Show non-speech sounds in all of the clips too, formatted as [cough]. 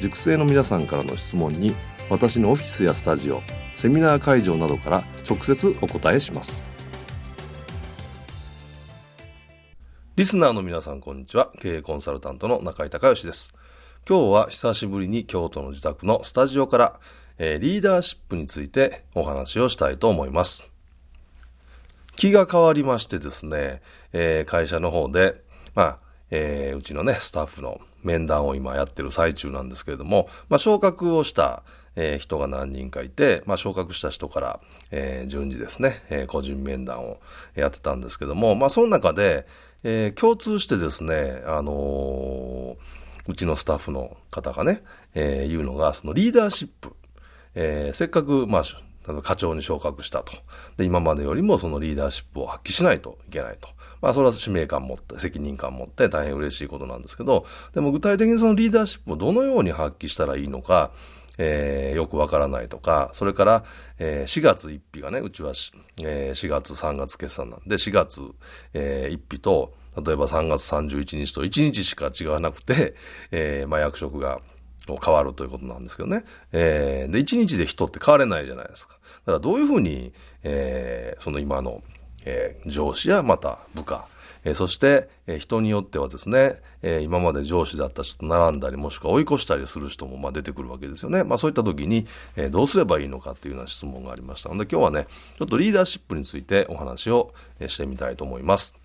塾生の皆さんからの質問に私のオフィスやスタジオセミナー会場などから直接お答えします。リスナーの皆さんこんにちは。経営コンサルタントの中井隆義です。今日は久しぶりに京都の自宅のスタジオから、えー、リーダーシップについてお話をしたいと思います。気が変わりましてですね、えー、会社の方で、まあ、えー、うちのね、スタッフの面談を今やってる最中なんですけれども、まあ、昇格をした、えー、人が何人かいて、まあ、昇格した人から、えー、順次ですね、えー、個人面談をやってたんですけども、まあ、その中で、えー、共通してですね、あの、うちのスタッフの方がね、えー、言うのが、そのリーダーシップ。えー、せっかく、まあ、課長に昇格したと。で、今までよりもそのリーダーシップを発揮しないといけないと。まあ、それは使命感持って、責任感持って大変嬉しいことなんですけど、でも具体的にそのリーダーシップをどのように発揮したらいいのか、えー、よくわからないとか、それから、えー、4月1日がね、うちは、えー、4月3月決算なんで、4月、えー、1日と、例えば3月31日と1日しか違わなくて、えー、まあ役職が変わるということなんですけどね。えー、で、1日で人って変われないじゃないですか。だからどういうふうに、えー、その今の、えー、上司やまた部下、えー、そして、えー、人によってはですね、え、今まで上司だった人と並んだり、もしくは追い越したりする人もま出てくるわけですよね。まあそういった時に、え、どうすればいいのかっていうような質問がありましたので、今日はね、ちょっとリーダーシップについてお話をしてみたいと思います。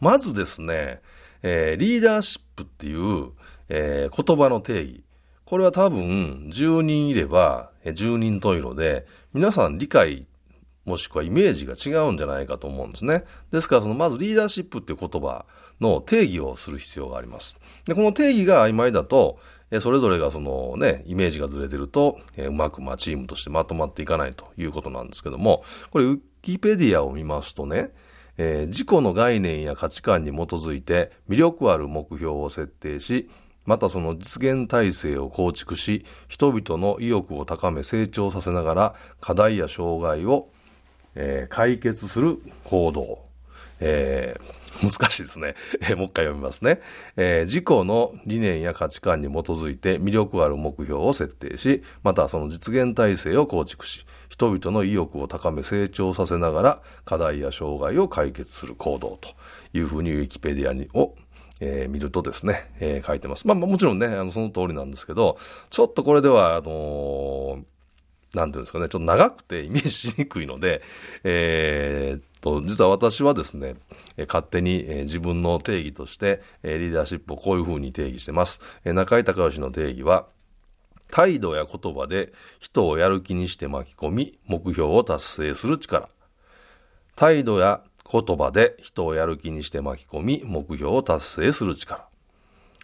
まずですね、え、リーダーシップっていう、え、言葉の定義。これは多分、10人いれば、10人十色で、皆さん理解、もしくはイメージが違うんじゃないかと思うんですね。ですから、その、まずリーダーシップっていう言葉の定義をする必要があります。で、この定義が曖昧だと、それぞれがそのね、イメージがずれてると、うまくまあチームとしてまとまっていかないということなんですけども、これウィキペディアを見ますとね、えー、自己の概念や価値観に基づいて魅力ある目標を設定し、またその実現体制を構築し、人々の意欲を高め成長させながら課題や障害を、えー、解決する行動。えー、難しいですね。えー、もう一回読みますね。えー、自己の理念や価値観に基づいて魅力ある目標を設定し、またその実現体制を構築し、人々の意欲を高め成長させながら課題や障害を解決する行動というふうにウィキペディアにをえー、見るとですね、えー、書いてます。まあ、もちろんね、あの、その通りなんですけど、ちょっとこれでは、あのー、なんていうんですかね、ちょっと長くてイメージしにくいので、[laughs] えー、と、実は私はですね、勝手に、自分の定義として、リーダーシップをこういうふうに定義してます。中井隆義の定義は、態度や言葉で人をやる気にして巻き込み、目標を達成する力。態度や言葉で人をやる気にして巻き込み、目標を達成する力。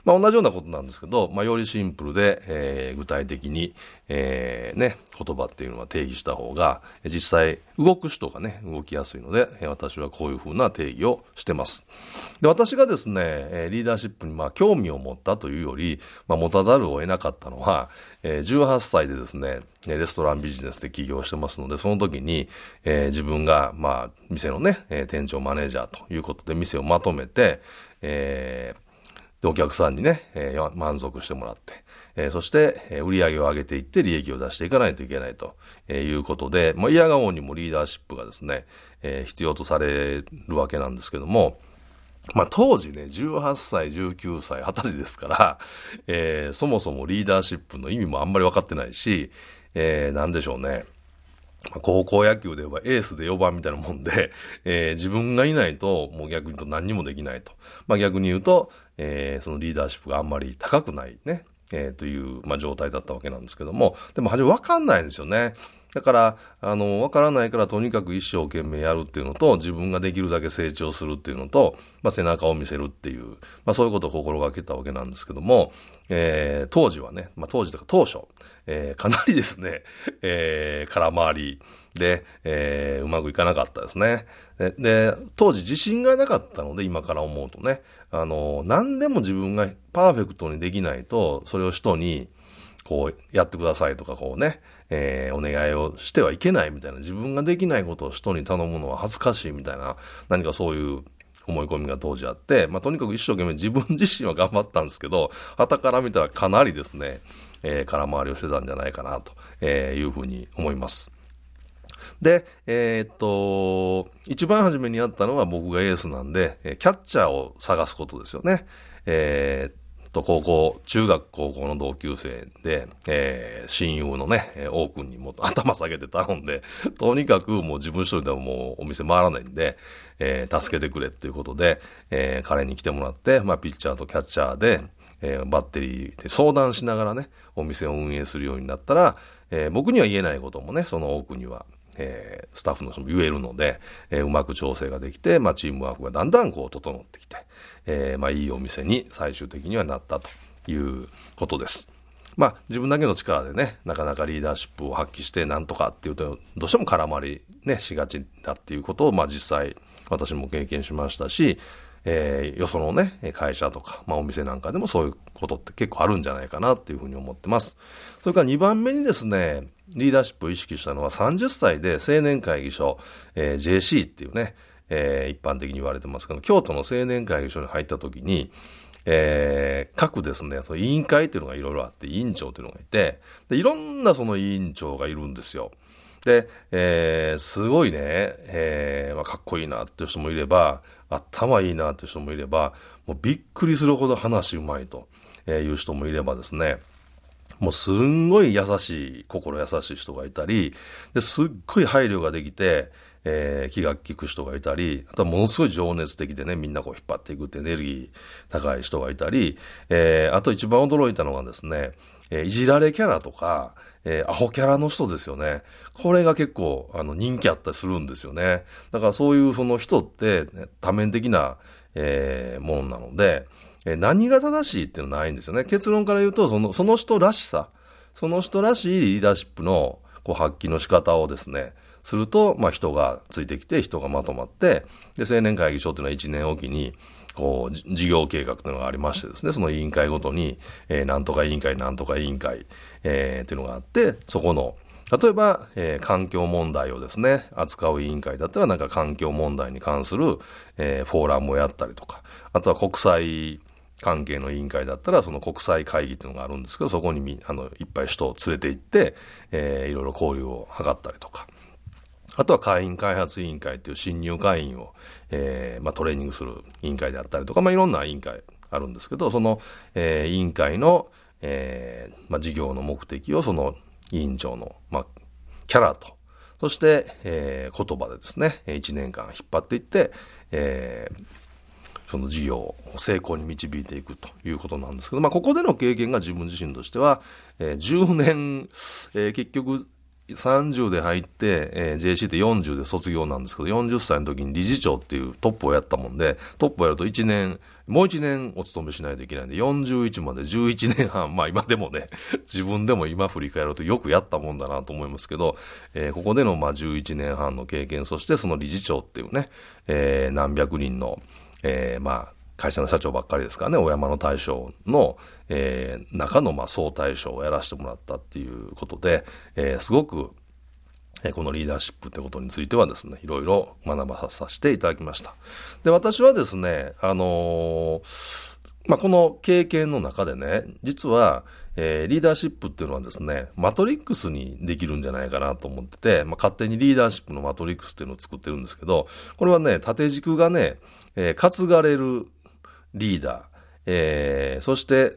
まあ、同じようなことなんですけど、まあ、よりシンプルで、えー、具体的に、えー、ね、言葉っていうのは定義した方が、実際動く人がね、動きやすいので、私はこういうふうな定義をしてます。で、私がですね、リーダーシップにまあ興味を持ったというより、まあ、持たざるを得なかったのは、え18歳でですね、レストランビジネスで起業してますので、その時に、えー、自分が、まあ、店のね、店長マネージャーということで店をまとめて、えーで、お客さんにね、えー、満足してもらって、えー、そして、えー、売り上げを上げていって利益を出していかないといけないと、えいうことで、まあ、嫌顔にもリーダーシップがですね、え必要とされるわけなんですけども、まあ当時ね、18歳、19歳、20歳ですから、えー、そもそもリーダーシップの意味もあんまり分かってないし、えー、なんでしょうね。高校野球で言えばエースで4番みたいなもんで、えー、自分がいないともう逆に言うと何にもできないと。まあ逆に言うと、えー、そのリーダーシップがあんまり高くないね、えー、という、まあ状態だったわけなんですけども、でも初めわかんないんですよね。だから、あの、わからないからとにかく一生懸命やるっていうのと、自分ができるだけ成長するっていうのと、まあ、背中を見せるっていう、まあ、そういうことを心がけたわけなんですけども、えー、当時はね、まあ、当時とか当初、えー、かなりですね、えー、空回りで、えー、うまくいかなかったですね。で、で当時自信がなかったので、今から思うとね、あの、何でも自分がパーフェクトにできないと、それを人に、こう、やってくださいとか、こうね、えー、お願いをしてはいけないみたいな、自分ができないことを人に頼むのは恥ずかしいみたいな、何かそういう思い込みが当時あって、まあ、とにかく一生懸命自分自身は頑張ったんですけど、旗から見たらかなりですね、えー、空回りをしてたんじゃないかな、というふうに思います。で、えー、っと、一番初めにやったのは僕がエースなんで、キャッチャーを探すことですよね。えー、と高校、中学高校の同級生で、えー、親友のね、王君にも [laughs] 頭下げて頼んで、とにかくもう自分一人でももうお店回らないんで、えー、助けてくれっていうことで、えー、彼に来てもらって、まあ、ピッチャーとキャッチャーで、えー、バッテリーで相談しながらね、お店を運営するようになったら、えー、僕には言えないこともね、その奥には、えー、スタッフの人も言えるので、えー、うまく調整ができて、まあ、チームワークがだんだんこう整ってきて、えー、まあ、いいお店に最終的にはなったということです。まあ、自分だけの力でね、なかなかリーダーシップを発揮してなんとかっていうと、どうしても絡まりね、しがちだっていうことを、まあ実際私も経験しましたし、えー、よそのね、会社とか、まあお店なんかでもそういうことって結構あるんじゃないかなっていうふうに思ってます。それから2番目にですね、リーダーシップを意識したのは30歳で青年会議所、えー、JC っていうね、えー、一般的に言われてますけど、京都の青年会議所に入った時に、えー、各ですね、その委員会っていうのがいろいろあって、委員長っていうのがいて、で、いろんなその委員長がいるんですよ。で、えー、すごいね、えー、まあ、かっこいいなっていう人もいれば、頭いいなっていう人もいれば、もうびっくりするほど話うまいという人もいればですね、もうすんごい優しい、心優しい人がいたり、ですっごい配慮ができて、えー、気が利く人がいたり、あとはものすごい情熱的でね、みんなこう引っ張っていくってエネルギー高い人がいたり、えー、あと一番驚いたのがですね、えー、いじられキャラとか、えー、アホキャラの人ですよね。これが結構、あの、人気あったりするんですよね。だからそういうその人って、ね、多面的な、えー、ものなので、え、何が正しいっていうのはないんですよね。結論から言うと、その、その人らしさ、その人らしいリーダーシップの、こう、発揮の仕方をですね、すると、まあ人がついてきて、人がまとまって、で、青年会議所っていうのは1年おきに、こう、事業計画というのがありましてですね、その委員会ごとに、えー、なんとか委員会、なんとか委員会、えー、っていうのがあって、そこの、例えば、えー、環境問題をですね、扱う委員会だったら、なんか環境問題に関する、えー、フォーラムをやったりとか、あとは国際関係の委員会だったら、その国際会議っていうのがあるんですけど、そこにみ、あの、いっぱい人を連れて行って、えー、いろいろ交流を図ったりとか、あとは会員開発委員会っていう新入会員を、えー、まあ、トレーニングする委員会であったりとか、まあ、いろんな委員会あるんですけど、その、えー、委員会の、えー、まあ、事業の目的をその委員長の、まあ、キャラと、そして、えー、言葉でですね、1年間引っ張っていって、えー、その事業を成功に導いていくということなんですけど、まあ、ここでの経験が自分自身としては、えー、10年、えー、結局、30で入って、えー、JC って40で卒業なんですけど、40歳の時に理事長っていうトップをやったもんで、トップをやると1年、もう1年お勤めしないといけないんで、41まで11年半、まあ今でもね、自分でも今振り返るとよくやったもんだなと思いますけど、えー、ここでのまあ11年半の経験、そしてその理事長っていうね、えー、何百人の、えー、まあ、会社の社長ばっかりですからね、小山の大将の、えー、中のまあ総大将をやらせてもらったっていうことで、えー、すごく、えー、このリーダーシップってことについてはですね、いろいろ学ばさせていただきました。で、私はですね、あのまあ、この経験の中でね、実は、えー、リーダーシップっていうのはですね、マトリックスにできるんじゃないかなと思ってて、まあ、勝手にリーダーシップのマトリックスっていうのを作ってるんですけど、これはね、縦軸がね、えー、担がれるリーダー、えー、そして、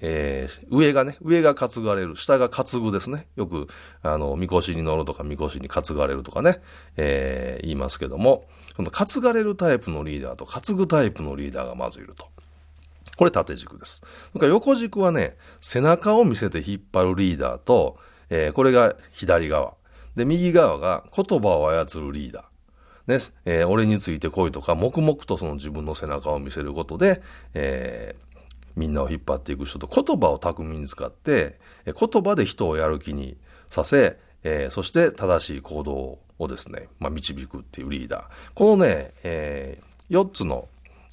えー、上がね、上が担がれる、下が担ぐですね。よく、あの、みこしに乗るとか、みこしに担がれるとかね、えー、言いますけども、この担がれるタイプのリーダーと担ぐタイプのリーダーがまずいると。これ縦軸です。それから横軸はね、背中を見せて引っ張るリーダーと、えー、これが左側。で、右側が言葉を操るリーダー。ね、えー、俺についてこいとか、黙々とその自分の背中を見せることで、えー、みんなを引っ張っていく人と言葉を巧みに使って、言葉で人をやる気にさせ、えー、そして正しい行動をですね、まあ、導くっていうリーダー。このね、えー、4つの、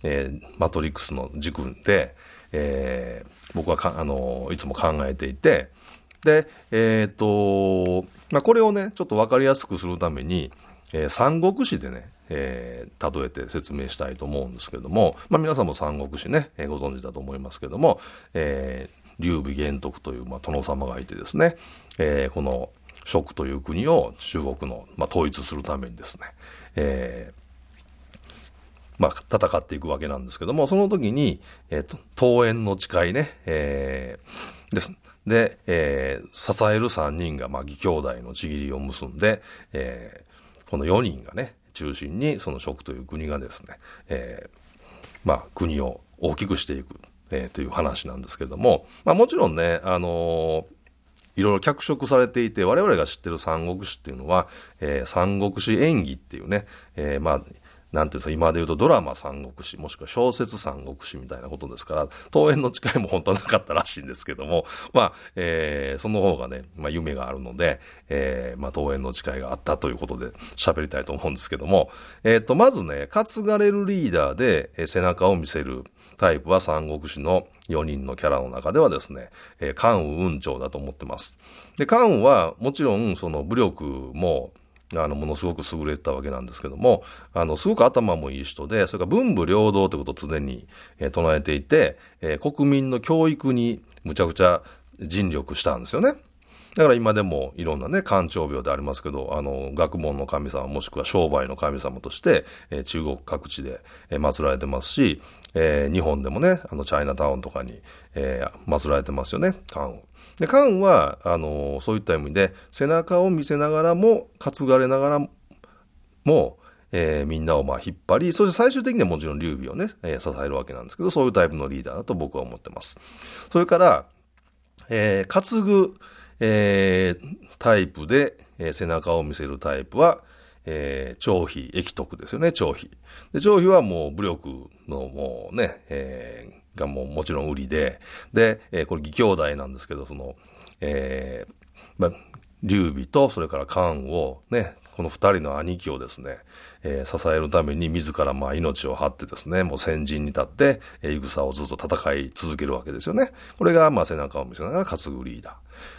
えー、マトリックスの軸で、えー、僕はか、あのいつも考えていて、で、えっ、と、まあ、これをね、ちょっとわかりやすくするために、えー、三国志でね、えー、例えて説明したいと思うんですけども、まあ、皆さんも三国志ね、えー、ご存知だと思いますけども、えー、劉備玄徳という、まあ、殿様がいてですね、えー、この蜀という国を中国の、まあ、統一するためにですね、えーまあ、戦っていくわけなんですけども、その時に、えっ、ー、と、桃園の誓いね、えー、です。で、えー、支える三人が、まあ、義兄弟のちぎりを結んで、えー、この四人がね、中心にその蜀という国がですね、えー、まあ国を大きくしていく、えー、という話なんですけども、まあもちろんね、あのーいろいろ脚色されていて、我々が知ってる三国志っていうのは、えー、三国志演義っていうね、えー、まあ、なんていうんですか、今で言うとドラマ三国志、もしくは小説三国志みたいなことですから、桃園の誓いも本当はなかったらしいんですけども、[laughs] まあ、えー、その方がね、まあ夢があるので、えー、まあ桃園の誓いがあったということで喋りたいと思うんですけども、えっ、ー、と、まずね、担がれるリーダーで、え、背中を見せるタイプは三国志の4人のキャラの中ではですね、えー、関羽雲長だと思ってます。で、関羽はもちろんその武力も、あの、ものすごく優れてたわけなんですけども、あの、すごく頭もいい人で、それから文武両道ということを常に、えー、唱えていて、えー、国民の教育にむちゃくちゃ尽力したんですよね。だから今でもいろんなね、官庁病でありますけど、あの、学問の神様もしくは商売の神様として、えー、中国各地で、えー、祀られてますし、えー、日本でもね、あの、チャイナタウンとかに、えー、祀られてますよね、関羽。で、関羽は、あの、そういった意味で、背中を見せながらも、担がれながらも、えー、みんなをまあ引っ張り、そして最終的にはもちろん劉備をね、えー、支えるわけなんですけど、そういうタイプのリーダーだと僕は思ってます。それから、えー、担ぐ、えー、タイプで、えー、背中を見せるタイプは、えー、張飛、液徳ですよね、張飛。で、張飛はもう武力のもうね、えー、がもうもちろん売りで、で、えー、これ義兄弟なんですけど、その、えー、まあ、劉備とそれから漢をね、この二人の兄貴をですね、えー、支えるために自らまあ命を張ってですね、もう先陣に立って、えー、戦をずっと戦い続けるわけですよね。これがまあ背中を見せながら担ぐリーダ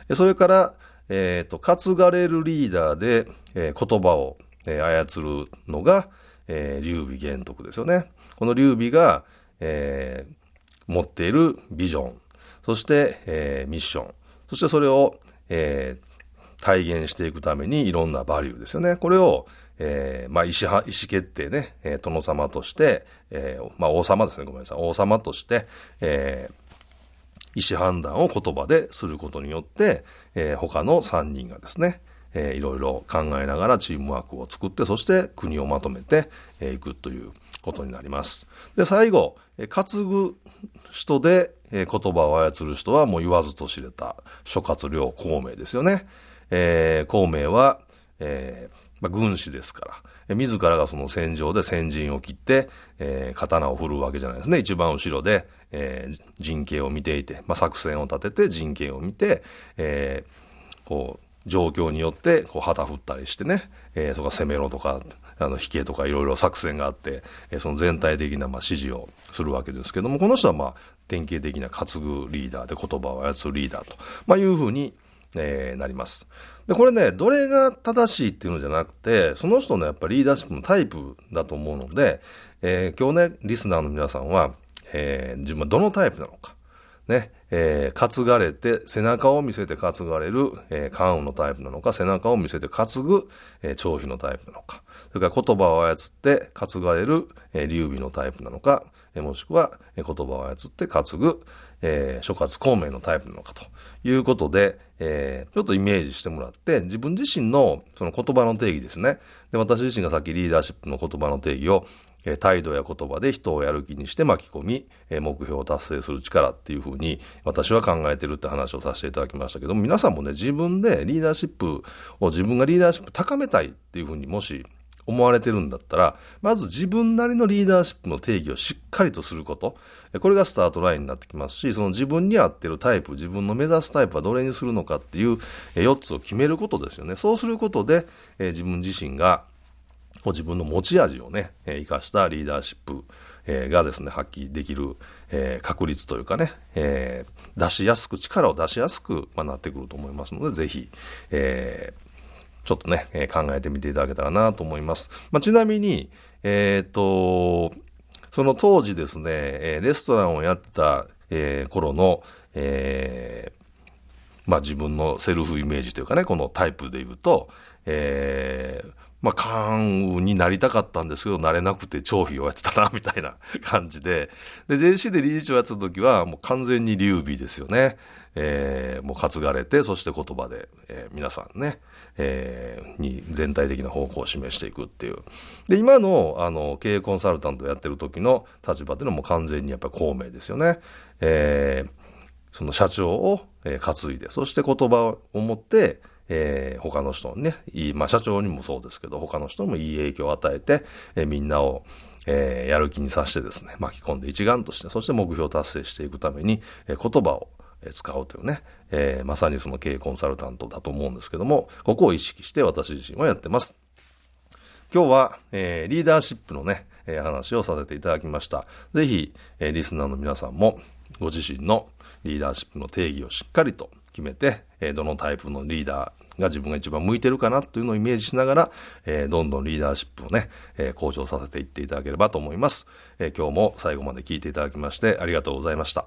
ー。それから、えっ、ー、と、担がれるリーダーで、えー、言葉を、操るのが、えー、劉備玄徳ですよね。この劉備が、えー、持っているビジョン、そして、えー、ミッション、そしてそれを、えー、体現していくためにいろんなバリューですよね。これを、えー、まあ、意思、意思決定ね、えー、殿様として、えー、まあ、王様ですね、ごめんなさい。王様として、え、意思判断を言葉ですることによって、え、他の3人がですね、えー、いろいろ考えながらチームワークを作って、そして国をまとめてい、えー、くということになります。で、最後、担ぐ人で、え、言葉を操る人はもう言わずと知れた諸葛亮孔明ですよね。えー、孔明は、えー、まあ、軍師ですから、自らがその戦場で先陣を切って、えー、刀を振るわけじゃないですね。一番後ろで、えー、陣形を見ていて、まあ、作戦を立てて陣形を見て、えー、こう、状況によって、こう、旗振ったりしてね、えー、とか攻めろとか、あの、引けとかいろいろ作戦があって、えー、その全体的な、ま、指示をするわけですけども、この人は、ま、典型的な担ぐリーダーで言葉を操るリーダーと、まあ、いうふうに、えー、なります。で、これね、どれが正しいっていうのじゃなくて、その人のやっぱりリーダーシップのタイプだと思うので、えー、今日ね、リスナーの皆さんは、えー、自分はどのタイプなのか。ね、えー、担がれて、背中を見せて担がれる、えー、関羽のタイプなのか、背中を見せて担ぐ、えー、張飛のタイプなのか。それから言葉を操って担がれる、えー、劉備のタイプなのか、えー、もしくは、え、言葉を操って担ぐ、えー、諸葛孔明のタイプなのかということで、えー、ちょっとイメージしてもらって、自分自身のその言葉の定義ですね。で、私自身がさっきリーダーシップの言葉の定義を、え態度や言葉で人をやる気にして巻き込み、え目標を達成する力っていうふうに私は考えてるって話をさせていただきましたけども、皆さんもね、自分でリーダーシップを自分がリーダーシップ高めたいっていうふうにもし思われてるんだったら、まず自分なりのリーダーシップの定義をしっかりとすること。これがスタートラインになってきますし、その自分に合ってるタイプ、自分の目指すタイプはどれにするのかっていう4つを決めることですよね。そうすることで、自分自身が自分の持ち味をね、生かしたリーダーシップ、がですね、発揮できる、確率というかね、出しやすく、力を出しやすく、まなってくると思いますので、ぜひ、えーちょっとね、えー、考えてみていただけたらなと思います。まあ、ちなみに、えっ、ー、と、その当時ですね、えレストランをやってた、えー、頃の、えー、まあ、自分のセルフイメージというかね、このタイプで言うと、えー、まあ、関羽になりたかったんですけど、なれなくて張飛をやってたな、みたいな [laughs] 感じで。で、JC で理事長やってた時は、もう完全に劉備ですよね。えー、もう担がれて、そして言葉で、えー、皆さんね、えー、に全体的な方向を示していくっていう。で、今の、あの、経営コンサルタントやってる時の立場っていうのはもう完全にやっぱり孔明ですよね。えー、その社長を、えー、担いで、そして言葉を持って、えー、他の人にね、いい、まあ社長にもそうですけど、他の人もいい影響を与えて、えー、みんなを、えー、やる気にさせてですね、巻き込んで一丸として、そして目標を達成していくために、えー、言葉を使うというね、えー、まさにその経営コンサルタントだと思うんですけども、ここを意識して私自身はやってます。今日は、えー、リーダーシップのね、えー、話をさせていただきました。ぜひ、えー、リスナーの皆さんもご自身のリーダーシップの定義をしっかりと決めて、えどのタイプのリーダーが自分が一番向いてるかなというのをイメージしながら、えどんどんリーダーシップをね、え向上させていっていただければと思います。え今日も最後まで聞いていただきましてありがとうございました。